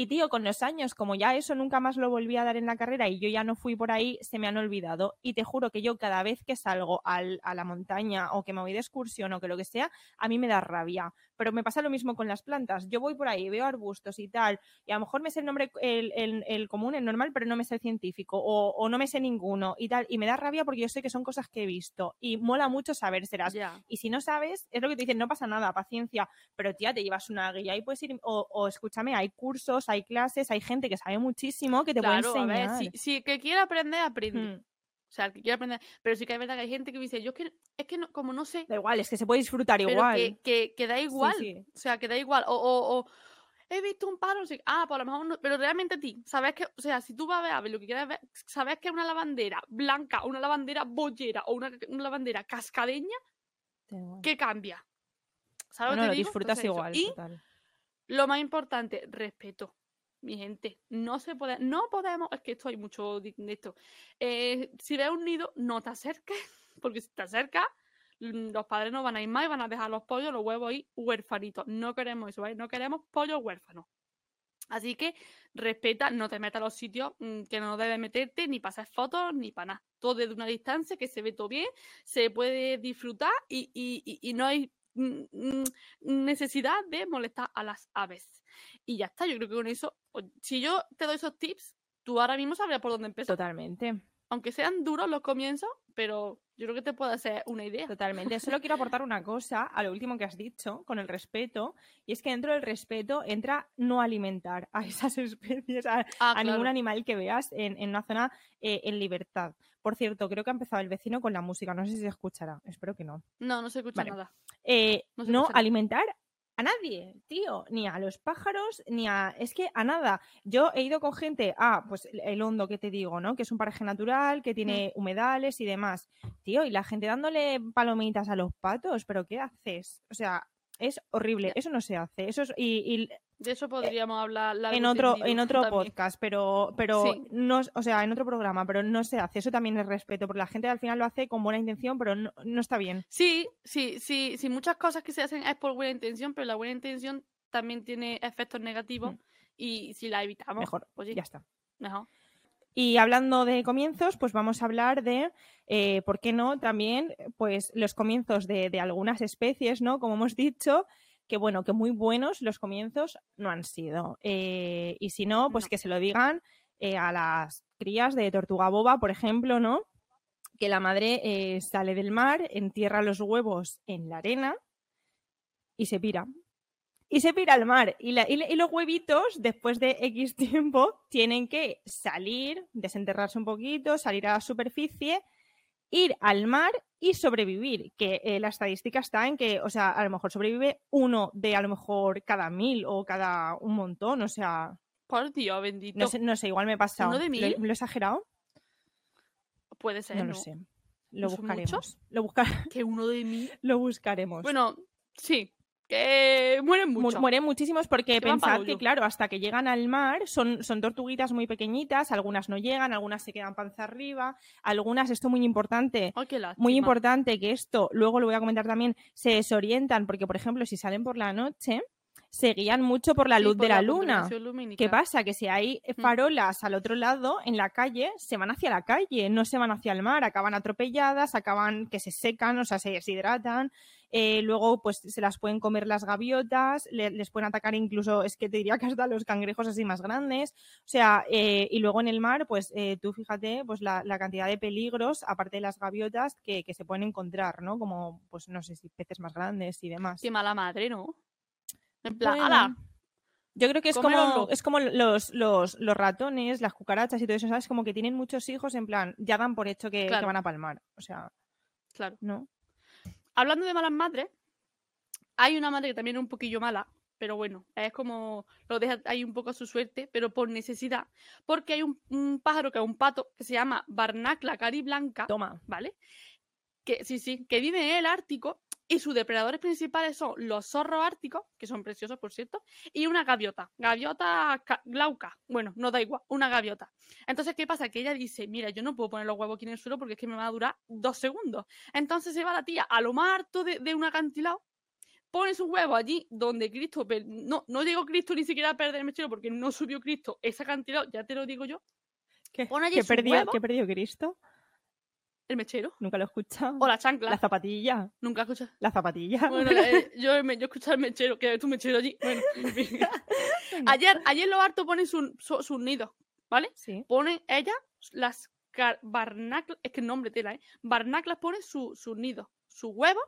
Y tío, con los años, como ya eso nunca más lo volví a dar en la carrera y yo ya no fui por ahí, se me han olvidado. Y te juro que yo cada vez que salgo al, a la montaña o que me voy de excursión o que lo que sea, a mí me da rabia. Pero me pasa lo mismo con las plantas. Yo voy por ahí, veo arbustos y tal, y a lo mejor me sé el nombre, el, el, el común, el normal, pero no me sé el científico, o, o, no me sé ninguno y tal. Y me da rabia porque yo sé que son cosas que he visto y mola mucho sabérselas. Ya. Y si no sabes, es lo que te dicen, no pasa nada, paciencia, pero tía, te llevas una guía y puedes ir, o, o escúchame, hay cursos, hay clases, hay gente que sabe muchísimo que te Claro, puede a ver, enseñar. si, si que quiere aprender, aprende. Hmm. O sea, el que quiere aprender. Pero sí que es verdad que hay gente que dice, yo es que, es que no, como no sé, Da igual, es que se puede disfrutar pero igual. que, que, que da igual. sí. O sea, que da igual. O, o, o he visto un pájaro, no sé, ah, pues a lo mejor no, pero realmente a ti, sabes que, o sea, si tú vas a ver, a ver lo que quieres ver, sabes que una lavandera blanca, una lavandera bollera o una, una lavandera cascadeña. ¿qué cambia? ¿Sabes Bueno, lo digo? disfrutas Entonces, eso. igual, Y total. lo más importante, respeto. Mi gente, no se puede, no podemos, es que esto hay mucho de esto. Eh, si ves un nido, no te acerques, <laughs> porque si te acercas, mm, los padres no van a ir más y van a dejar los pollos, los huevos ahí huérfanitos. No queremos eso, ¿vale? No queremos pollos huérfanos. Así que respeta, no te metas a los sitios mm, que no debes meterte, ni pasar fotos, ni para nada. Todo desde una distancia, que se ve todo bien, se puede disfrutar y, y- y- no hay necesidad de molestar a las aves. Y ya está, yo creo que con eso, si yo te doy esos tips, tú ahora mismo sabrías por dónde empezar. Totalmente, Aunque sean duros los comienzos, pero yo creo que te puede hacer una idea. totalmente. Solo quiero aportar una cosa a lo último que has dicho con el respeto, y es que dentro del respeto entra no alimentar a esas <laughs> especies, a, Ah, a ningún animal que veas en, en una zona eh, en libertad. Por cierto, creo que ha empezado el vecino con la música, no sé si se escuchará, espero que no. No, no se escucha Vale. nada. Eh, No alimentar a nadie, tío, ni a los pájaros, ni a... Es que a nada. Yo he ido con gente, ah, pues el- hondo que te digo, ¿no? Que es un paraje natural, que tiene humedales y demás. Tío, y la gente dándole palomitas a los patos, ¿pero qué haces? O sea, es horrible, eso no se hace. Eso es, y, y De eso podríamos hablar largo en otro, en otro también. podcast, pero, pero Sí. no, o sea, en otro programa, pero no se hace. Eso también es respeto, porque la gente al final lo hace con buena intención, pero no, no está bien. Sí, sí, sí, sí, muchas cosas que se hacen es por buena intención, pero la buena intención también tiene efectos negativos Mm. y si la evitamos, Mejor, oye, ya está. mejor. Y hablando de comienzos, pues vamos a hablar de, eh, ¿por qué no? También, pues los comienzos de, de algunas especies, ¿no? Como hemos dicho, que bueno, que muy buenos los comienzos no han sido. Eh, y si no, pues No. que se lo digan eh, a las crías de tortuga boba, por ejemplo, ¿no? Que la madre eh, sale del mar, entierra los huevos en la arena y se pira. Y se pira al mar. Y, la- y la- y los huevitos, después de X tiempo, tienen que salir, desenterrarse un poquito, salir a la superficie, ir al mar y sobrevivir. Que eh, la estadística está en que, o sea, a lo mejor sobrevive uno de a lo mejor cada mil o cada un montón. O sea, Por Dios, bendito. no sé, no sé igual me he pasado. ¿Uno de ¿Lo, mil? lo he exagerado? Puede ser, No ¿no? lo sé. Lo ¿No buscaremos. Lo, Que uno de mí. <laughs> lo buscaremos. Bueno, sí, que mueren Mu- mucho. Mueren muchísimos porque pensad que, claro, hasta que llegan al mar son, son tortuguitas muy pequeñitas, algunas no llegan, algunas se quedan panza arriba, algunas, esto muy importante, Ay, muy importante que esto, luego lo voy a comentar también, se desorientan porque, por ejemplo, si salen por la noche, se guían mucho por la Sí, luz por de la luna. lumínica. ¿Qué pasa? Que si hay Mm. farolas al otro lado, en la calle, se van hacia la calle, no se van hacia el mar, acaban atropelladas, acaban que se secan, o sea, se deshidratan. Eh, luego, pues se las pueden comer las gaviotas, le- les pueden atacar incluso, es que te diría que hasta los cangrejos así más grandes. O sea, eh, y luego en el mar, pues eh, tú fíjate, pues la, la cantidad de peligros, aparte de las gaviotas, que, que se pueden encontrar, ¿no? Como, pues no sé si peces más grandes y demás. Qué mala madre, ¿no? En plan, Bueno. Yo creo que es como, es como los, los, los ratones, las cucarachas y todo eso, ¿sabes? Como que tienen muchos hijos, en plan, ya dan por hecho que, que Claro. van a palmar. O sea, Claro. ¿no? Hablando de malas madres, hay una madre que también es un poquillo mala, pero bueno, es como lo deja ahí un poco a su suerte, pero por necesidad, porque hay un, un pájaro que es un pato que se llama Barnacla cariblanca, Toma. ¿vale? Que sí, sí, que vive en el Ártico y sus depredadores principales son los zorros árticos, que son preciosos, por cierto, y una gaviota, gaviota ca- glauca, bueno, no da igual, una gaviota. Entonces, ¿qué pasa? Que ella dice, mira, yo no puedo poner los huevos aquí en el suelo porque es que me va a durar dos segundos. Entonces se va la tía a lo más harto de, de un acantilado, pone su huevo allí donde Cristo, no, no digo Cristo ni siquiera a perder el mechero porque no subió Cristo esa cantidad, ya te lo digo yo, ¿Qué, ¿Qué perdió. ¿Qué perdió Cristo? El mechero. Nunca lo he escuchado. O la chancla. La zapatilla. Nunca escuchas. La zapatilla. Bueno, <laughs> eh, yo, me- yo escuchaba el mechero, que es tu mechero allí. Bueno, en fin. <laughs> Ayer, ayer los hartos ponen sus su, sus nidos, ¿vale? Sí. Ponen ellas las barnaclas, es que el nombre tela, ¿eh? Barnaclas ponen su- sus nidos, sus huevos,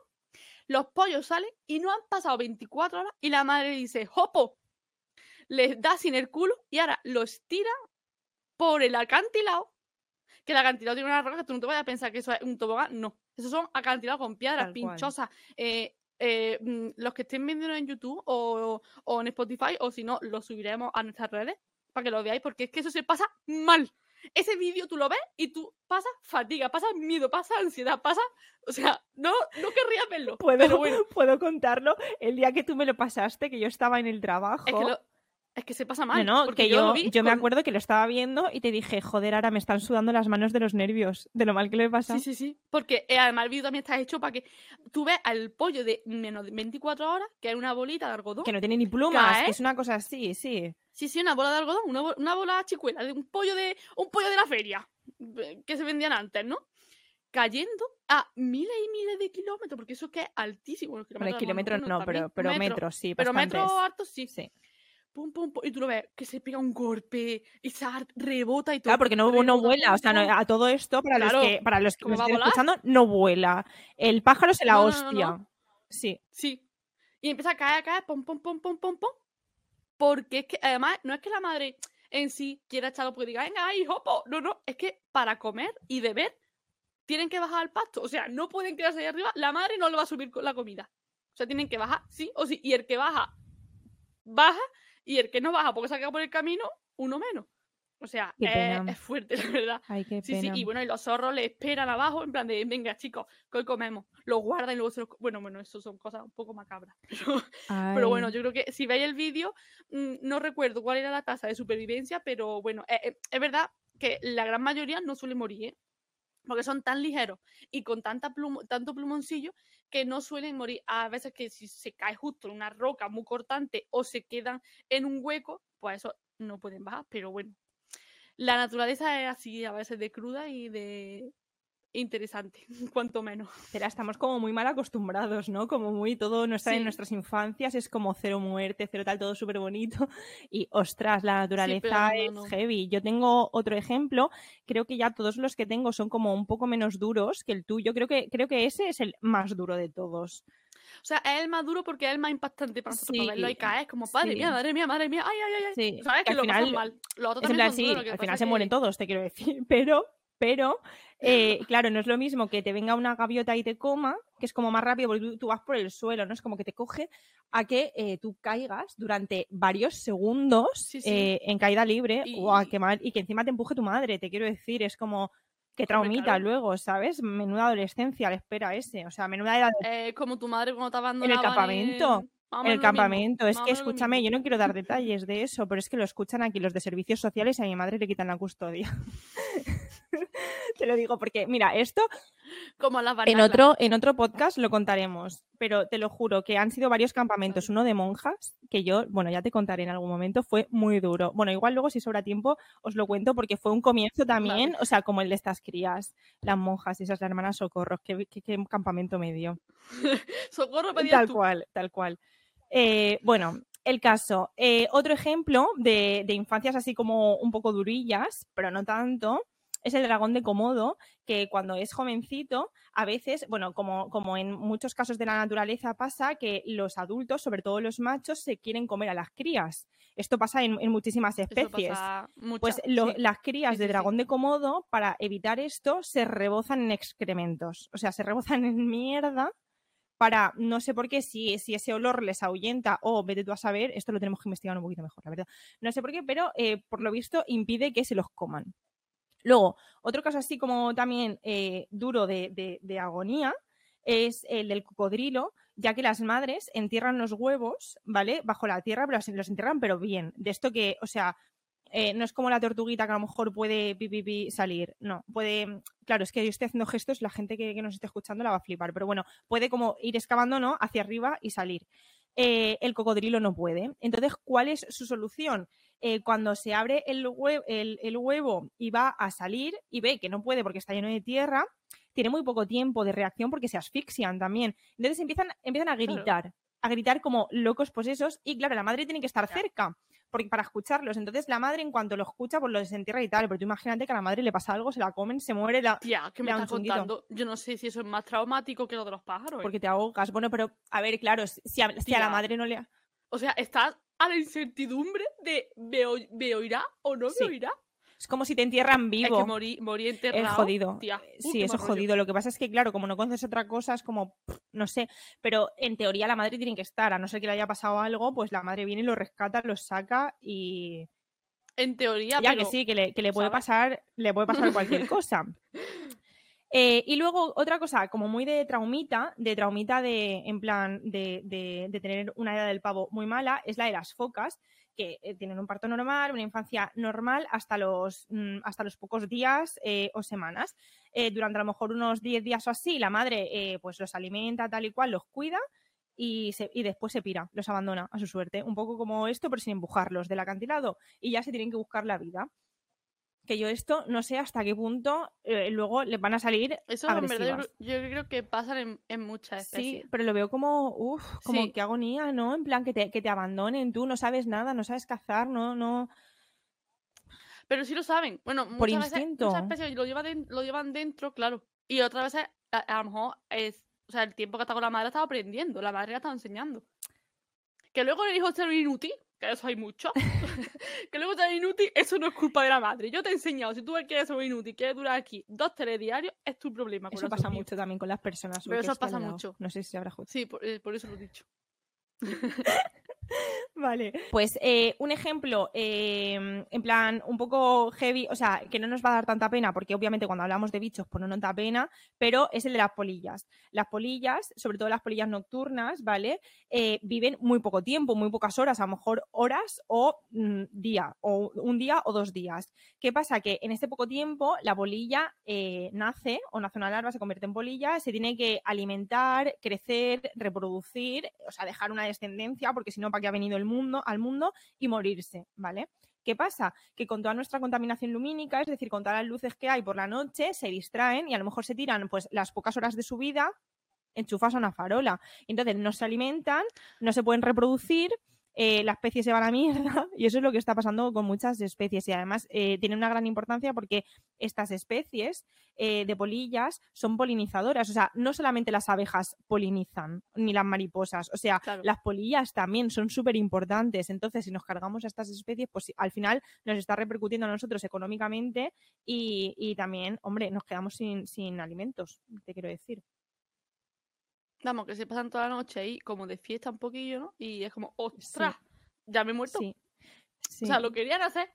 los pollos salen y no han pasado 24 horas y la madre dice, ¡Jopo! Les da sin el culo y ahora los tira por el acantilado. Que el acantilado tiene una roca que tú no te vayas a pensar que eso es un tobogán. No. Esos son acantilados con piedras, Tal pinchosas. eh, eh, mm, los que estén viendo en YouTube o, o en Spotify, o si no, lo subiremos a nuestras redes para que lo veáis, porque es que eso se pasa mal. Ese vídeo tú lo ves y tú pasas fatiga, pasas miedo, pasas ansiedad, pasas. O sea, no, no querrías verlo. ¿Puedo, Pero bueno, <laughs> puedo contarlo. El día que tú me lo pasaste, que yo estaba en el trabajo. es que, lo- es que se pasa mal. no, no, porque que yo, yo, lo vi yo me acuerdo que lo estaba viendo y te dije, joder, ahora me están sudando las manos de los nervios, de lo mal que lo he pasado. Sí, sí, sí. Porque eh, además el vídeo también está hecho para que tú veas al pollo de menos de 24 horas, que es una bolita de algodón. Que no tiene ni plumas, Cae. que es una cosa así, sí. Sí, sí, una bola de algodón, una, bo- una bola chicuela, de un pollo de un pollo de la feria eh, que se vendían antes, ¿no? Cayendo a miles y miles de kilómetros, porque eso es que es altísimo. Los kilómetros, no, pero, pero metros. sí, Pero bastantes. metros altos sí. Sí. Pum, pum, pum, y tú lo ves que se pega un golpe y se ar- rebota y todo. Claro, porque no, no vuela, o sea, no- a todo esto, para Claro, los que, para los que ¿cómo me estén escuchando, no vuela. El pájaro se la No, hostia. Sí. Sí. Y empieza a caer, a caer, pum, pum, pum, pum, pum, pum. Porque es que, además, no es que la madre en sí quiera echarlo porque diga, venga, hijo, po". no, no, es que para comer y beber tienen que bajar al pasto. O sea, no pueden quedarse ahí arriba. La madre no le va a subir con la comida. O sea, tienen que bajar, sí o sí. Y el que baja, baja. Y el que no baja porque se ha quedado por el camino, uno menos. O sea, es, fuerte, la verdad. Ay, qué Sí, pena. sí, y bueno, y los zorros le esperan abajo, en plan de, venga, chicos, que hoy comemos. Los guardan y luego se los... Bueno, bueno, eso son cosas un poco macabras. <laughs> Pero, pero bueno, yo creo que si veis el vídeo, mm, no recuerdo cuál era la tasa de supervivencia, pero bueno, eh, eh, es verdad que la gran mayoría no suele morir, ¿eh? Porque son tan ligeros y con tanta plumo- tanto plumoncillo que no suelen morir. A veces que si se cae justo en una roca muy cortante o se quedan en un hueco, pues eso no pueden bajar, pero bueno. La naturaleza es así, a veces de cruda y de interesante, <laughs> cuanto menos. Pero estamos como muy mal acostumbrados, ¿no? Como muy todo nuestra, en Sí. nuestras infancias es como cero muerte, cero tal, todo súper bonito. <laughs> Y ostras, la naturaleza no, es no. heavy. Yo tengo otro ejemplo, creo que ya todos los que tengo son como un poco menos duros que el tuyo. Creo que, creo que ese es el más duro de todos. O sea, es el más duro porque es el más impactante para nosotros. verlo ahí Sí, caer, es como, madre sí. mía, madre mía, madre mía, ay, ay, ay, ay. Sí, ¿Sabes? que Que al lo pasan final- mal. Los otros también plan, son sí, duros, lo que al final se que- mueren todos, te quiero decir. <laughs> Pero, pero, eh, <laughs> claro, no es lo mismo que te venga una gaviota y te coma, que es como más rápido porque tú, vas por el suelo, ¿no? Es como que te coge a que eh, tú caigas durante varios segundos Sí, sí. eh, en caída libre o a Y- quemar y que encima te empuje tu madre, te quiero decir. Es como que traumita claro. luego, ¿sabes? Menuda adolescencia le espera ese. O sea, menuda edad como tu madre cuando te en abandonaba el campamento. En menos el mismo, campamento. Es que escúchame, yo no quiero dar <laughs> detalles de eso, pero es que lo escuchan aquí los de servicios sociales y a mi madre le quitan la custodia. <laughs> Te lo digo porque, mira, esto Como las en barnaclas. otro, en otro podcast lo contaremos, pero te lo juro que han sido varios campamentos, uno de monjas, que yo, bueno, ya te contaré en algún momento, fue muy duro. Bueno, igual luego si sobra tiempo os lo cuento porque fue un comienzo también, o sea, como el de estas crías, las monjas, esas, la hermana Socorros, qué, qué- qué campamento me dio. <laughs> Socorro pedías Tal tú. cual, tal cual. Eh, bueno, el caso. Eh, otro ejemplo de, de infancias así como un poco durillas, pero no tanto, es el dragón de Komodo, que cuando es jovencito, a veces, bueno, como, como en muchos casos de la naturaleza pasa, que los adultos, sobre todo los machos, se quieren comer a las crías. Esto pasa en, en muchísimas especies. mucho, Pues lo- sí. las crías Sí, de sí, dragón de Komodo, para evitar esto, se rebozan en excrementos. O sea, se rebozan en mierda para, no sé por qué, si, si ese olor les ahuyenta o vete tú a saber, esto lo tenemos que investigar un poquito mejor, la verdad. No sé por qué, pero eh, por lo visto impide que se los coman. Luego, otro caso así como también eh, duro de, agonía es el del cocodrilo, ya que las madres entierran los huevos, ¿vale? Bajo la tierra, pero los- entierran, pero bien. De esto que, o sea, eh, no es como la tortuguita que a lo mejor puede pi, salir. No, puede. Claro, es que yo estoy haciendo gestos, la gente que, nos esté escuchando la va a flipar, pero bueno, puede como ir excavando, ¿no? Hacia arriba y salir. Eh, el cocodrilo no puede. Entonces, ¿cuál es su solución? Eh, cuando se abre el, el, huevo y va a salir y ve que no puede porque está lleno de tierra, tiene muy poco tiempo de reacción porque se asfixian también. Entonces empiezan, empiezan a gritar, a gritar como locos posesos y claro, la madre tiene que estar cerca porque, para escucharlos. Entonces la madre en cuanto lo escucha pues lo desentierra y tal, pero tú imagínate que a la madre le pasa algo, se la comen, se muere, la... Tía, que me estás contando? Yo no sé si eso es más traumático que lo de los pájaros. ¿eh? Porque te ahogas. Bueno, pero a ver, claro, si a, si a la madre no le... O sea, estás a la incertidumbre de ¿me, oirá o no me oirá? Es como si te entierran vivo. Es que morí, enterrado. Es jodido. sí, eso es jodido. Lo que pasa es que, claro, como no conoces otra cosa, es como, no sé. Pero en teoría la madre tiene que estar. A no ser que le haya pasado algo, pues la madre viene y lo rescata, lo saca y. En teoría, ya que sí, que le, que le puede pasar, le puede pasar cualquier cosa. <laughs> Eh, y luego otra cosa, como muy de traumita, de traumita de, en plan, de, de, tener una edad del pavo muy mala, es la de las focas, que eh, tienen un parto normal, una infancia normal hasta los, mm, hasta los pocos días eh, o semanas. durante a lo mejor unos 10 días o así, la madre pues los alimenta tal y cual, los cuida y, se, y, después se pira, los abandona a su suerte. Un poco como esto, pero sin empujarlos del acantilado y ya se tienen que buscar la vida que yo esto no sé hasta qué punto eh, luego le van a salir Eso en verdad yo, creo que pasan en, muchas especies. Sí, pero lo veo como, uff, como que agonía, ¿no? En plan que te, que te abandonen, tú no sabes nada, no sabes cazar, no, no... Pero sí lo saben. Bueno, por instinto. muchas especies lo llevan, lo llevan dentro, claro. Y otras veces, a, lo mejor, es, o sea, el tiempo que está con la madre estaba aprendiendo, la madre la estaba enseñando. Que luego el hijo ser inútil, que eso hay mucho, <laughs> que luego te inútil, eso no es culpa de la madre. Yo te he enseñado, si tú quieres ser inútil, quieres durar aquí dos telediarios, es tu problema. Eso pasa mucho también con las personas. Pero eso pasa mucho. No sé si habrá Sí, por, eh, por eso lo he dicho. <laughs> Vale. Pues eh, un ejemplo, em, en plan, un poco heavy, o sea, que no nos va a dar tanta pena, porque obviamente cuando hablamos de bichos, pues no nos da pena, pero es el de las polillas. Las polillas, sobre todo las polillas nocturnas, ¿vale? Eh, viven muy poco tiempo, muy pocas horas, a lo mejor horas o mm, día, o un día o dos días. ¿Qué pasa? Que en este poco tiempo la polilla eh, nace, o nace una larva, se convierte en polilla, se tiene que alimentar, crecer, reproducir, o sea, dejar una descendencia, porque si no, ¿para qué ha venido el mundo, al mundo y morirse, ¿vale? ¿Qué pasa? Que con toda nuestra contaminación lumínica, es decir, con todas las luces que hay por la noche, se distraen y a lo mejor se tiran pues las pocas horas de su vida enchufas a una farola. Entonces no se alimentan, no se pueden reproducir eh, la especie se va a la mierda <laughs> y eso es lo que está pasando con muchas especies y además eh, tiene una gran importancia porque estas especies eh, de polillas son polinizadoras, o sea, no solamente las abejas polinizan ni las mariposas, o sea, las polillas también son súper importantes, entonces si nos cargamos a estas especies, pues al final nos está repercutiendo a nosotros económicamente y, y también, hombre, nos quedamos sin, sin alimentos, te quiero decir. Vamos, que se pasan toda la noche ahí como de fiesta un poquillo, ¿no? Y es como, ¡ostras! Ya me he muerto. Sí. O sea, lo querían hacer,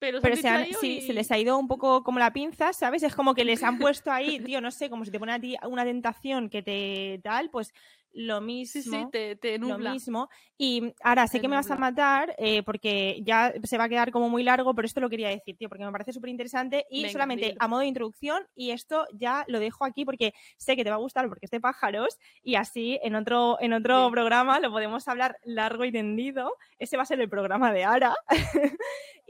pero, pero se, han, sí, se les ha ido un poco como la pinza, ¿sabes? Es como que les han <laughs> puesto ahí, tío, no sé, como si te pone a ti una tentación que te tal, pues lo mismo. Sí, sí, te, te Lo mismo. Y ahora sé que me vas a matar eh, porque ya se va a quedar como muy largo, pero esto lo quería decir, tío, porque me parece súper interesante. Y solamente a modo de introducción, y esto ya lo dejo aquí porque sé que te va a gustar porque es de pájaros, y así en otro, en otro programa lo podemos hablar largo y tendido. Ese va a ser el programa de Ara. <laughs>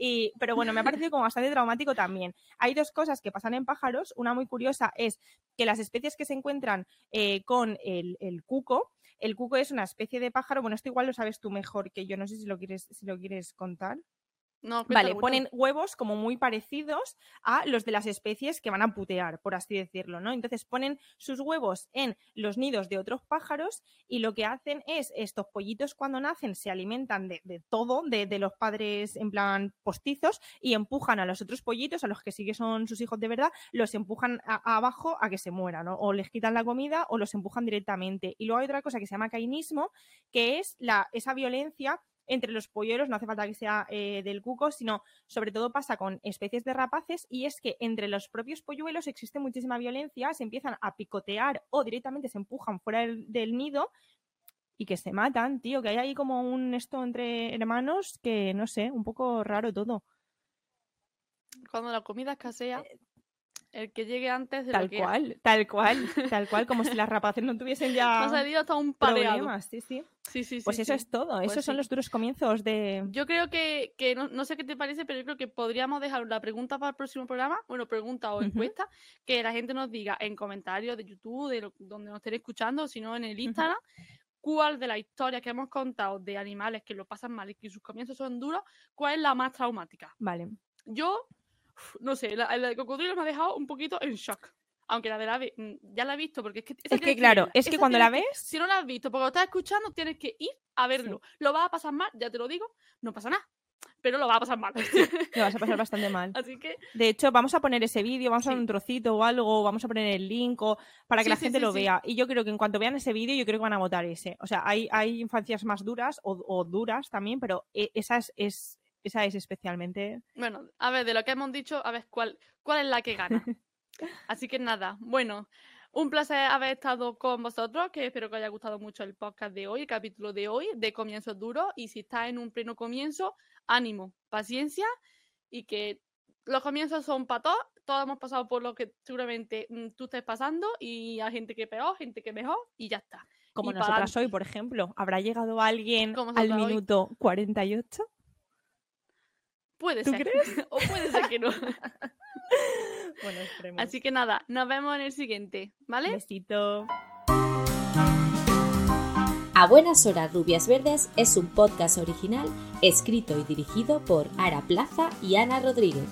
y, pero bueno, me ha parecido como bastante traumático también. Hay dos cosas que pasan en pájaros. Una muy curiosa es que las especies que se encuentran eh, con el, el cuco, el cuco es una especie de pájaro, bueno, esto igual lo sabes tú mejor que yo, no sé si lo quieres, si lo quieres contar. No, vale, ponen huevos como muy parecidos a los de las especies que van a putear, por así decirlo, ¿no? Entonces ponen sus huevos en los nidos de otros pájaros y lo que hacen es, estos pollitos cuando nacen se alimentan de, todo, de, los padres en plan postizos y empujan a los otros pollitos, a los que sí que son sus hijos de verdad, los empujan abajo a que se mueran, ¿no? O les quitan la comida o los empujan directamente. Y luego hay otra cosa que se llama cainismo, que es la, esa violencia entre los polluelos, no hace falta que sea eh, del cuco, sino sobre todo pasa con especies de rapaces y es que entre los propios polluelos existe muchísima violencia, se empiezan a picotear o directamente se empujan fuera del, nido y que se matan, tío, que hay ahí como un esto entre hermanos que no sé, un poco raro todo. Cuando la comida escasea, el que llegue antes de Tal lo que cual, <laughs> tal cual, tal cual, como si las rapaces no tuviesen ya ha salido hasta un pareado. problemas. Sí, sí. Sí, sí, sí. Pues eso sí. es todo. Pues Esos son los duros comienzos de. Yo creo que, que no, no sé qué te parece, pero yo creo que podríamos dejar la pregunta para el próximo programa, bueno, pregunta o encuesta, que la gente nos diga en comentarios de YouTube, de lo- donde nos estén escuchando, si no en el Instagram, cuál de las historias que hemos contado de animales que lo pasan mal y que sus comienzos son duros, cuál es la más traumática. Vale. Yo, no sé, la, la de cocodrilo me ha dejado un poquito en shock. Aunque la del ave mm, ya la he visto, porque es que... Es que claro, es que cuando la que- ves. si no la has visto, porque lo estás escuchando, tienes que ir a verlo. Lo vas a pasar mal, ya te lo digo, no pasa nada, pero lo vas a pasar mal. <laughs> Lo vas a pasar bastante mal. <laughs> Así que De hecho, vamos a poner ese vídeo, vamos a poner un trocito o algo, vamos a poner el link o para que Sí, la gente lo vea. Y yo creo que en cuanto vean ese vídeo, yo creo que van a votar ese. O sea, hay, hay infancias más duras o, o duras también, pero e- esa es, es- esa es especialmente. Bueno, a ver, de lo que hemos dicho, a ver cuál, cuál es la que gana. <laughs> Así que nada, bueno, un placer haber estado con vosotros, que espero que os haya gustado mucho el podcast de hoy, el capítulo de hoy, de comienzos duros. Y si estás en un pleno comienzo, ánimo, paciencia y que los comienzos son para todos. Todos hemos pasado por lo que seguramente mm, tú estés pasando y hay gente que peor, gente que mejor y ya está. Como Y nosotras hoy, por ejemplo. ¿Habrá llegado alguien al nosotras hoy. minuto 48? Puede ¿Tú ser. crees? <laughs> o puede ser que no. <laughs> Bueno, esperemos. Así que nada, nos vemos en el siguiente, ¿vale? Besito. A Buenas Horas Rubias Verdes es un podcast original escrito y dirigido por Ara Plaza y Ana Rodríguez.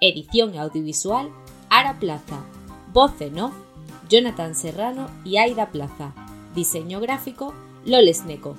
Edición audiovisual Ara Plaza. Voz en off Jonathan Serrano y Aida Plaza. Diseño gráfico Loles Neco.